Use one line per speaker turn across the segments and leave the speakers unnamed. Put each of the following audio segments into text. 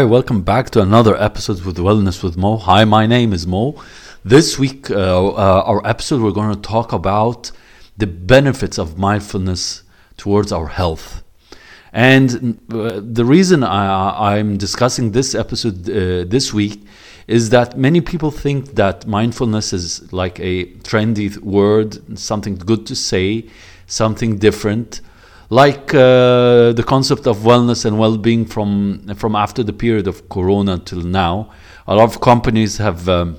Hi, welcome back to another episode with Wellness with Mo. Hi, my name is Mo. This week, uh, uh, our episode, we're going to talk about the benefits of mindfulness towards our health. And uh, the reason I, I'm discussing this episode uh, this week is that many people think that mindfulness is like a trendy word, something good to say, something different like uh, the concept of wellness and well-being from from after the period of corona till now a lot of companies have um,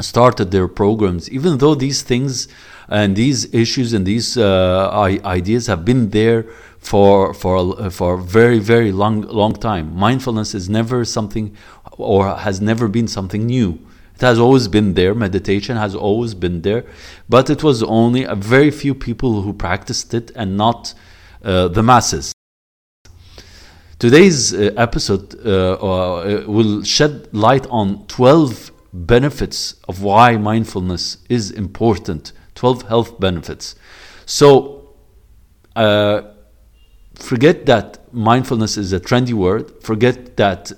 started their programs. Even though these things and these issues and these uh, ideas have been there for for for a very very long long time. Mindfulness is never something or has never been something new. It has always been there. Meditation has always been there. But it was only a very few people who practiced it and not uh, the masses. Today's uh, episode uh, uh, will shed light on 12 benefits of why mindfulness is important, 12 health benefits. So, uh, forget that mindfulness is a trendy word, forget that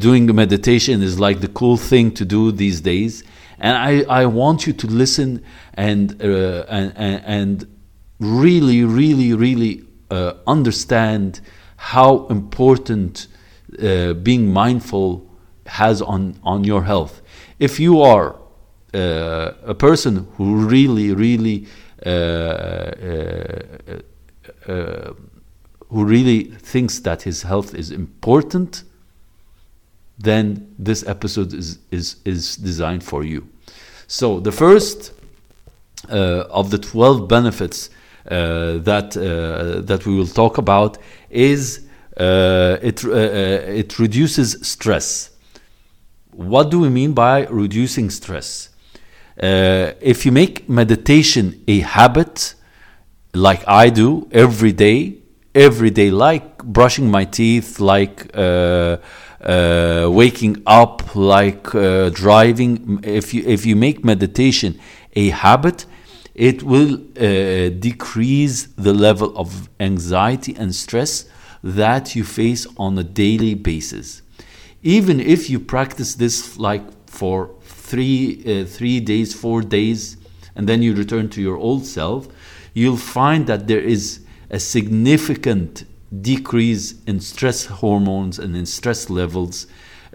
doing meditation is like the cool thing to do these days. And I, I want you to listen and, and, and, and really, really, really uh, understand how important uh, being mindful has on, on your health. If you are uh, a person who really, really, uh, uh, uh, who really thinks that his health is important, then this episode is, is, is designed for you. So, the first of the 12 benefits that uh, that we will talk about is uh, it it reduces stress. What do we mean by reducing stress? if you make meditation a habit, like I do every day, every day, like brushing my teeth, like uh, uh, waking up, like uh, driving. If you if you make meditation a habit, it will uh, decrease the level of anxiety and stress that you face on a daily basis. Even if you practice this like for three, uh, three days, four days, and then you return to your old self, you'll find that there is a significant decrease in stress hormones and in stress levels,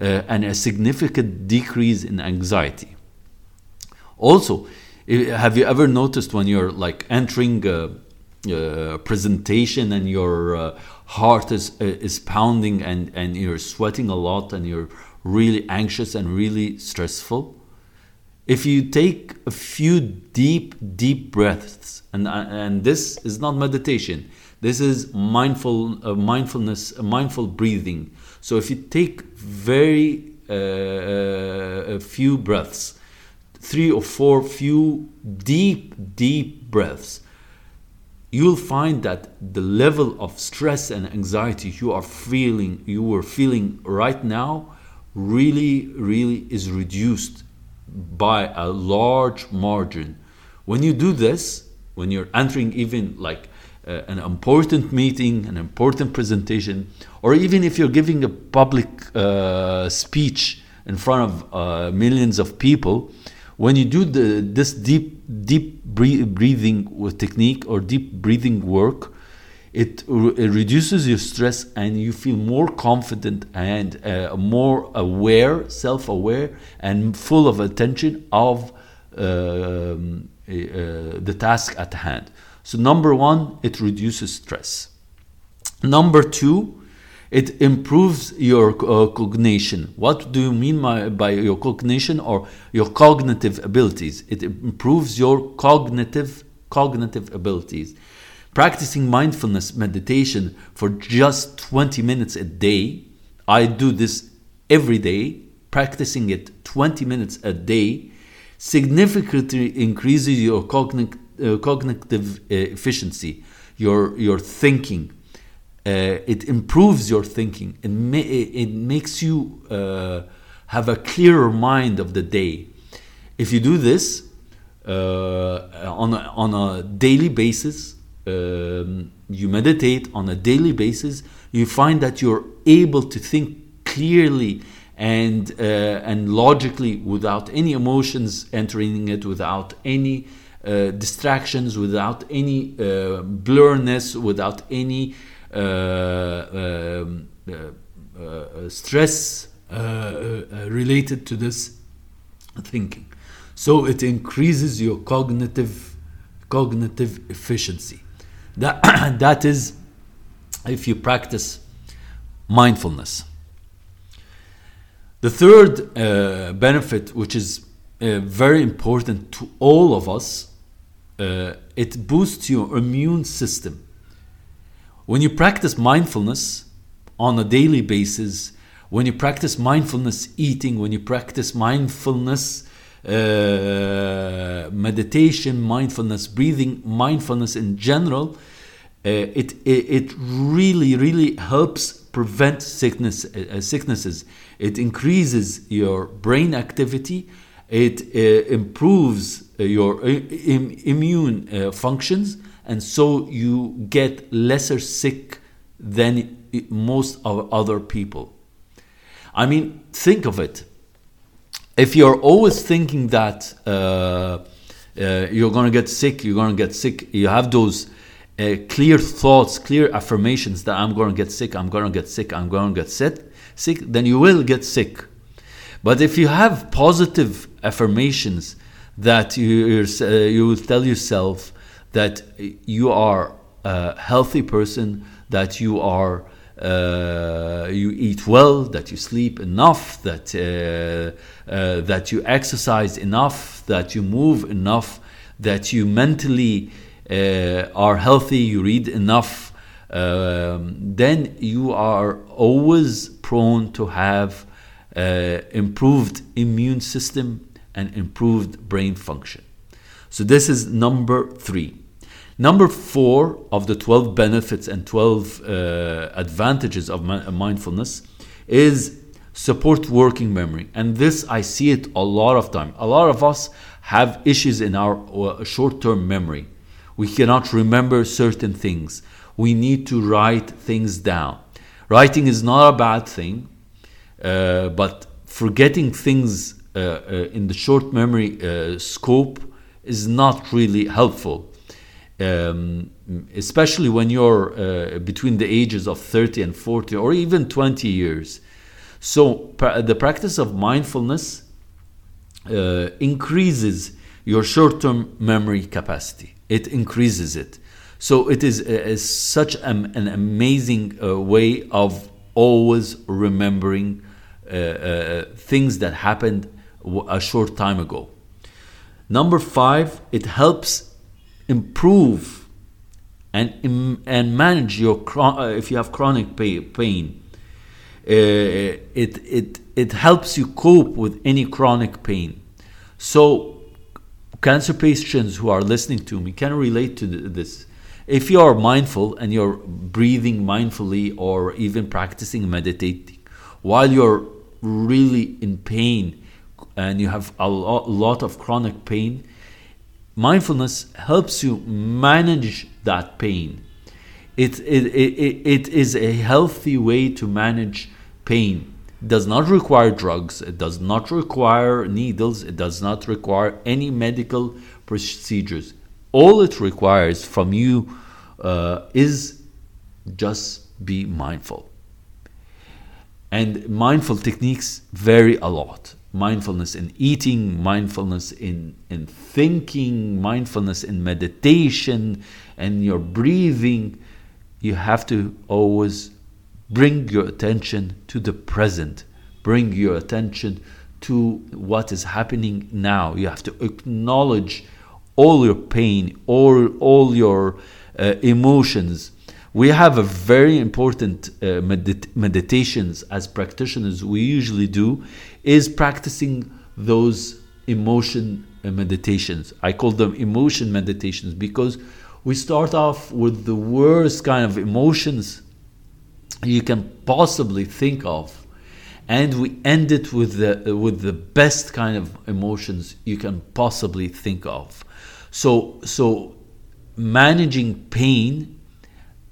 uh, and a significant decrease in anxiety. Also, have you ever noticed when you're like entering a, a presentation and your uh, heart is uh, is pounding and and you're sweating a lot and you're really anxious and really stressful? If you take a few deep deep breaths and and this is not meditation. This is mindful uh, mindfulness, mindful breathing. So if you take very uh, uh, a few breaths three or four few deep, deep breaths, you'll find that the level of stress and anxiety you are feeling, you were feeling right now, really, really is reduced by a large margin. When you do this, when you're entering even like uh, an important meeting, an important presentation, or even if you're giving a public uh, speech in front of uh, millions of people, when you do the, this deep deep breathing technique or deep breathing work it, it, reduces your stress and you feel more confident and uh, more aware self-aware and full of attention of uh, uh, the task at hand. So number one it reduces stress. Number two it improves your uh, cognition. What do you mean by, by your cognition or your cognitive abilities? It improves your cognitive cognitive abilities. Practicing mindfulness meditation for just 20 minutes a day. I do this every day, practicing it 20 minutes a day significantly increases your cognitive, uh, cognitive uh, efficiency, your, your thinking, it improves your thinking. It, it makes you uh, have a clearer mind of the day. If you do this uh, on, a, on a daily basis, um, you meditate on a daily basis, you find that you're able to think clearly and uh, and logically without any emotions entering it, without any uh, distractions, without any uh, blurriness, without any uh, uh, uh, stress related to this thinking. So it increases your cognitive cognitive efficiency. That that is if you practice mindfulness. The third uh, benefit, which is uh, very important to all of us, uh, it boosts your immune system. When you practice mindfulness on a daily basis, when you practice mindfulness eating, when you practice mindfulness uh, meditation, mindfulness breathing, mindfulness in general, uh, it, it, it really, really helps prevent sickness, uh, sicknesses. It increases your brain activity. It uh, improves uh, your uh, Im- immune functions, and so you get lesser sick than most of other people. I mean, think of it. If you're always thinking that you're going to get sick, you're going to get sick, you have those uh, clear thoughts, clear affirmations that I'm going to get sick, I'm going to get sick, I'm going to get sick, sick, then you will get sick. But if you have positive affirmations that you, you will tell yourself that you are a healthy person, that you are uh, you eat well, that you sleep enough, that uh, uh, that you exercise enough, that you move enough, that you mentally uh, are healthy, you read enough, um, then you are always prone to have uh, improved immune system and improved brain function. So this is number three. Number four of the 12 benefits and 12 uh, advantages of mindfulness is support working memory. And this, I see it a lot of time. A lot of us have issues in our uh, short term memory. We cannot remember certain things. We need to write things down. Writing is not a bad thing, uh, but forgetting things in the short memory uh, scope is not really helpful. Um, especially when you're uh, between the ages of 30 and 40 or even 20 years. So, the practice of mindfulness uh, increases your short term memory capacity it increases it. So it is, uh, such an, amazing uh, way of always remembering uh, uh, things that happened a short time ago. Number five, it helps improve and, and manage your uh, if you have chronic pain. Uh, it, it, it helps you cope with any chronic pain. So cancer patients who are listening to me can relate to this. If you are mindful and you're breathing mindfully or even practicing meditating while you're really in pain and you have a lot of chronic pain, mindfulness helps you manage that pain. It, it, it, it is a healthy way to manage pain It does not require drugs, it does not require needles, it does not require any medical procedures. All it requires from you uh, is just be mindful. And mindful techniques vary a lot. Mindfulness in eating, mindfulness in, in thinking, mindfulness in meditation, and your breathing. You have to always Bring your attention to the present. Bring your attention to what is happening now. You have to acknowledge all your pain, all, all your uh, emotions. We have a very important uh, medit- meditations as practitioners we usually do is practicing those emotion uh, meditations. I call them emotion meditations because we start off with the worst kind of emotions you can possibly think of and we end it with the with the best kind of emotions you can possibly think of so so managing pain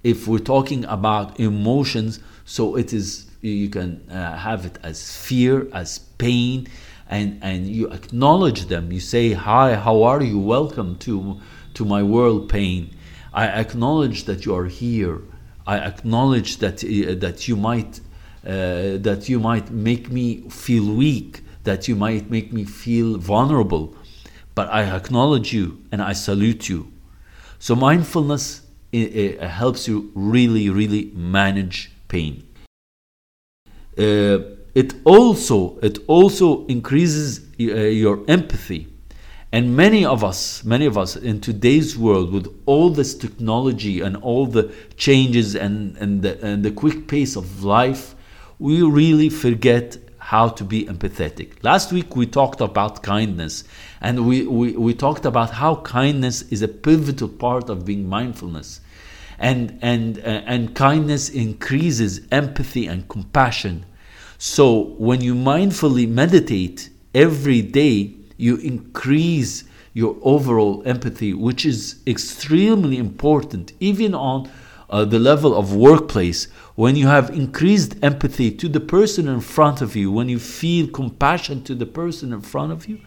if we're talking about emotions so it is you can uh, have it as fear as pain and and you acknowledge them. You say hi how are you? Welcome to to my world pain. I acknowledge that you are here. I acknowledge that uh, that you might uh, that you might make me feel weak that you might make me feel vulnerable. But i acknowledge you and i salute you. So mindfulness it, it helps you really, really manage pain. Uh, it also it also increases uh, your empathy. And many of us many of us in today's world with all this technology and all the changes and and the, and the quick pace of life we really forget how to be empathetic. Last week we talked about kindness and we, we, we talked about how kindness is a pivotal part of being mindfulness and and uh, and kindness increases empathy and compassion. So when you mindfully meditate every day you increase your overall empathy which is extremely important even on uh, the level of workplace. When you have increased empathy to the person in front of you when you feel compassion to the person in front of you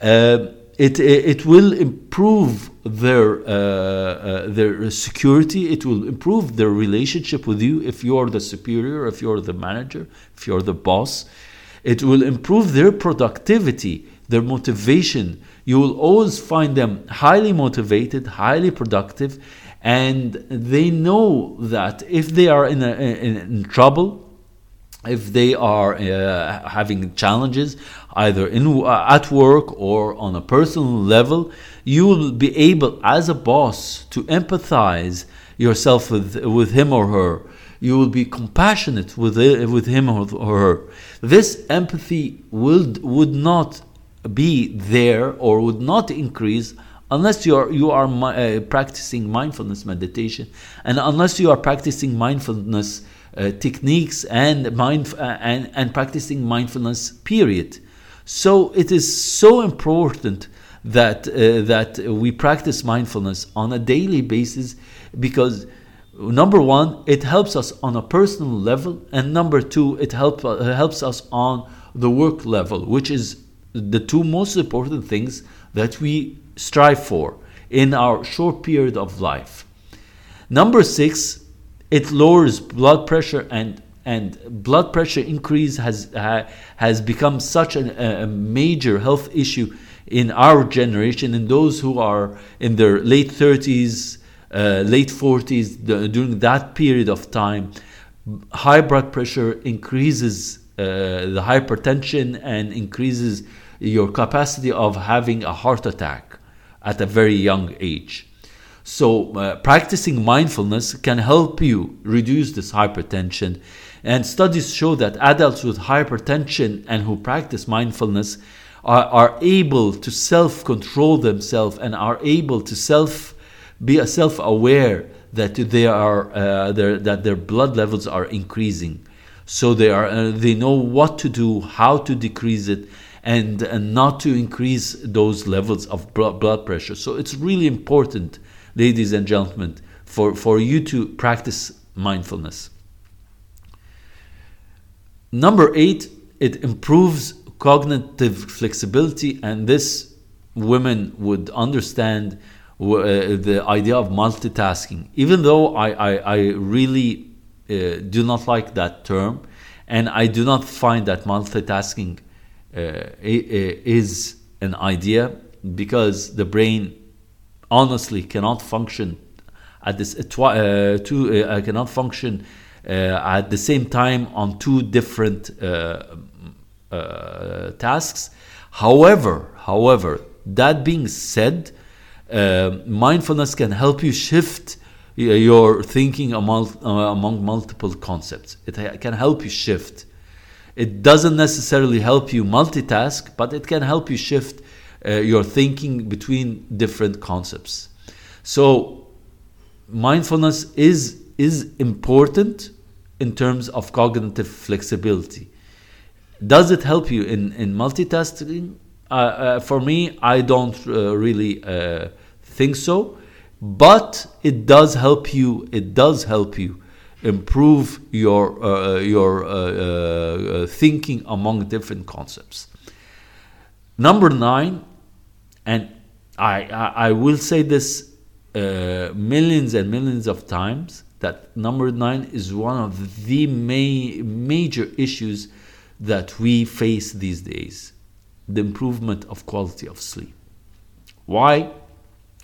uh, it, it will improve their uh, uh, their security. It will improve their relationship with you if you are the superior, if you are the manager, if you are the boss. It will improve their productivity, their motivation. You will always find them highly motivated, highly productive, and they know that if they are in, a, in, in trouble, if they are uh, having challenges either in uh, at work or on a personal level you will be able as a boss to empathize yourself with with him or her. You will be compassionate with with him or her. This empathy will would not be there or would not increase unless you are you are uh, practicing mindfulness meditation and unless you are practicing mindfulness uh, techniques and mind uh, and, and practicing mindfulness period so it is so important that uh, that we practice mindfulness on a daily basis because number one it helps us on a personal level and number two it help, uh, helps us on the work level which is the two most important things that we strive for in our short period of life. Number 6 it lowers blood pressure and and blood pressure increase has uh, has become such an, a major health issue in our generation in those who are in their late 30s uh, late 40s the, during that period of time high blood pressure increases uh, the hypertension and increases your capacity of having a heart attack at a very young age so, uh, practicing mindfulness can help you reduce this hypertension. And studies show that adults with hypertension and who practice mindfulness are, are able to self control themselves and are able to self be self aware that they are uh, that their blood levels are increasing. So they are uh, they know what to do, how to decrease it, and, and not to increase those levels of blood pressure. So it's really important ladies and gentlemen, for, for you to practice mindfulness. Number eight, it improves cognitive flexibility, and this women would understand uh, the idea of multitasking. Even though I, I, I really uh, do not like that term, and I do not find that multitasking uh, is an idea because the brain honestly cannot function at this uh, uh, two uh, cannot function uh, at the same time on two different uh, uh, tasks. However, however, that being said, mindfulness can help you shift your thinking among, among multiple concepts. It can help you shift. It doesn't necessarily help you multitask, but it can help you shift uh, your thinking between different concepts. So mindfulness is is important in terms of cognitive flexibility. Does it help you in in multitasking? Uh, uh, for me, I don't uh, really uh, think so, but it does help you. It does help you improve your uh, your uh, uh, thinking among different concepts. Number nine, and I I, I will say this millions and millions of times that number nine is one of the ma- major issues that we face these days the improvement of quality of sleep. Why?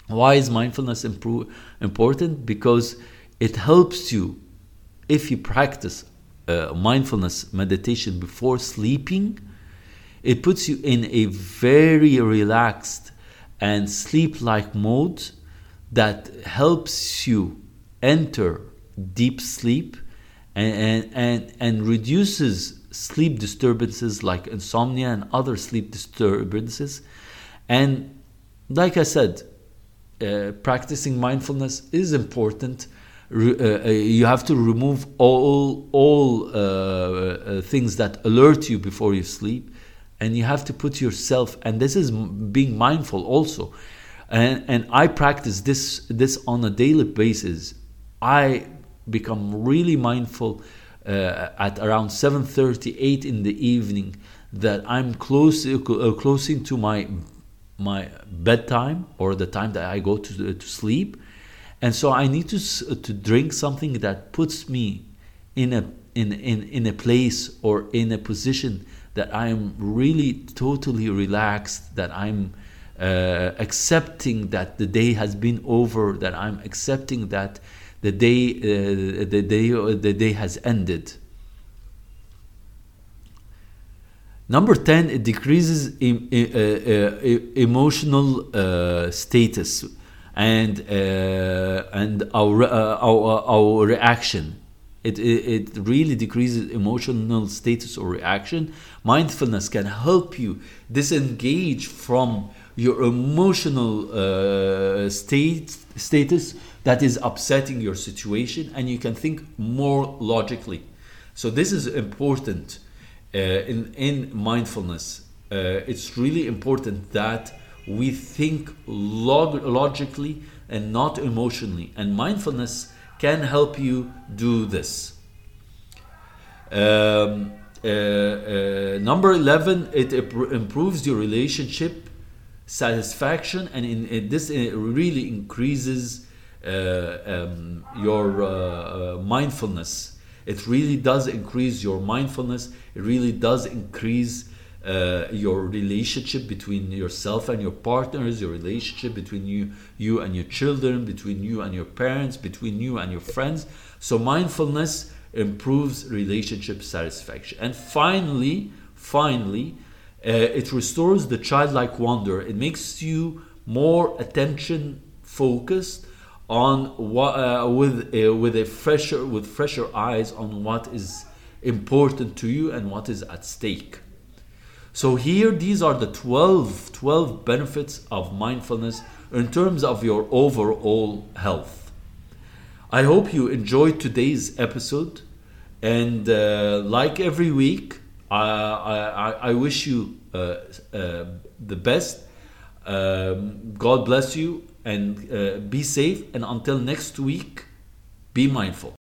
Why is mindfulness improve, important? Because it helps you if you practice uh, mindfulness meditation before sleeping it puts you in a very relaxed and sleep like mode that helps you enter deep sleep and, and, and, and reduces sleep disturbances like insomnia and other sleep disturbances. And like I said, uh, practicing mindfulness is important. Re- uh, uh you have to remove all all uh, uh, things that alert you before you sleep, and you have to put yourself. And this is being mindful also. And, and I practice this this on a daily basis. I become really mindful uh, at around 7:38 in the evening that I'm close uh, closing to my my bedtime or the time that I go to to sleep, and so I need to to drink something that puts me in a in in in a place or in a position that I am really totally relaxed, that I'm uh, accepting that the day has been over, that I'm accepting that the day, uh, the day, the day has ended. Number 10, it decreases em, uh, emotional uh, status and, uh, and our, our, our reaction. It, it, it, really decreases emotional status or reaction. Mindfulness can help you disengage from your emotional uh, state status that is upsetting your situation and you can think more logically. So this is important uh, in, in mindfulness. Uh, it's really important that we think log- logically and not emotionally and mindfulness can help you do this. Um, uh, uh number 11 it improves your relationship satisfaction and in, in this it really increases uh, um, your uh, uh, mindfulness. It really does increase your mindfulness. It really does increase uh, your relationship between yourself and your partners your relationship between you you and your children between you and your parents between you and your friends. So mindfulness improves relationship satisfaction. And finally finally uh, it restores the childlike wonder. It makes you more attention focused on what uh, with uh, with a fresher with fresher eyes on what is important to you and what is at stake. So here these are the 12, 12 benefits of mindfulness in terms of your overall health. I hope you enjoyed today's episode and uh, like every week I, I, wish you uh, uh, the best. Um, God bless you and uh, be safe. And until next week, be mindful.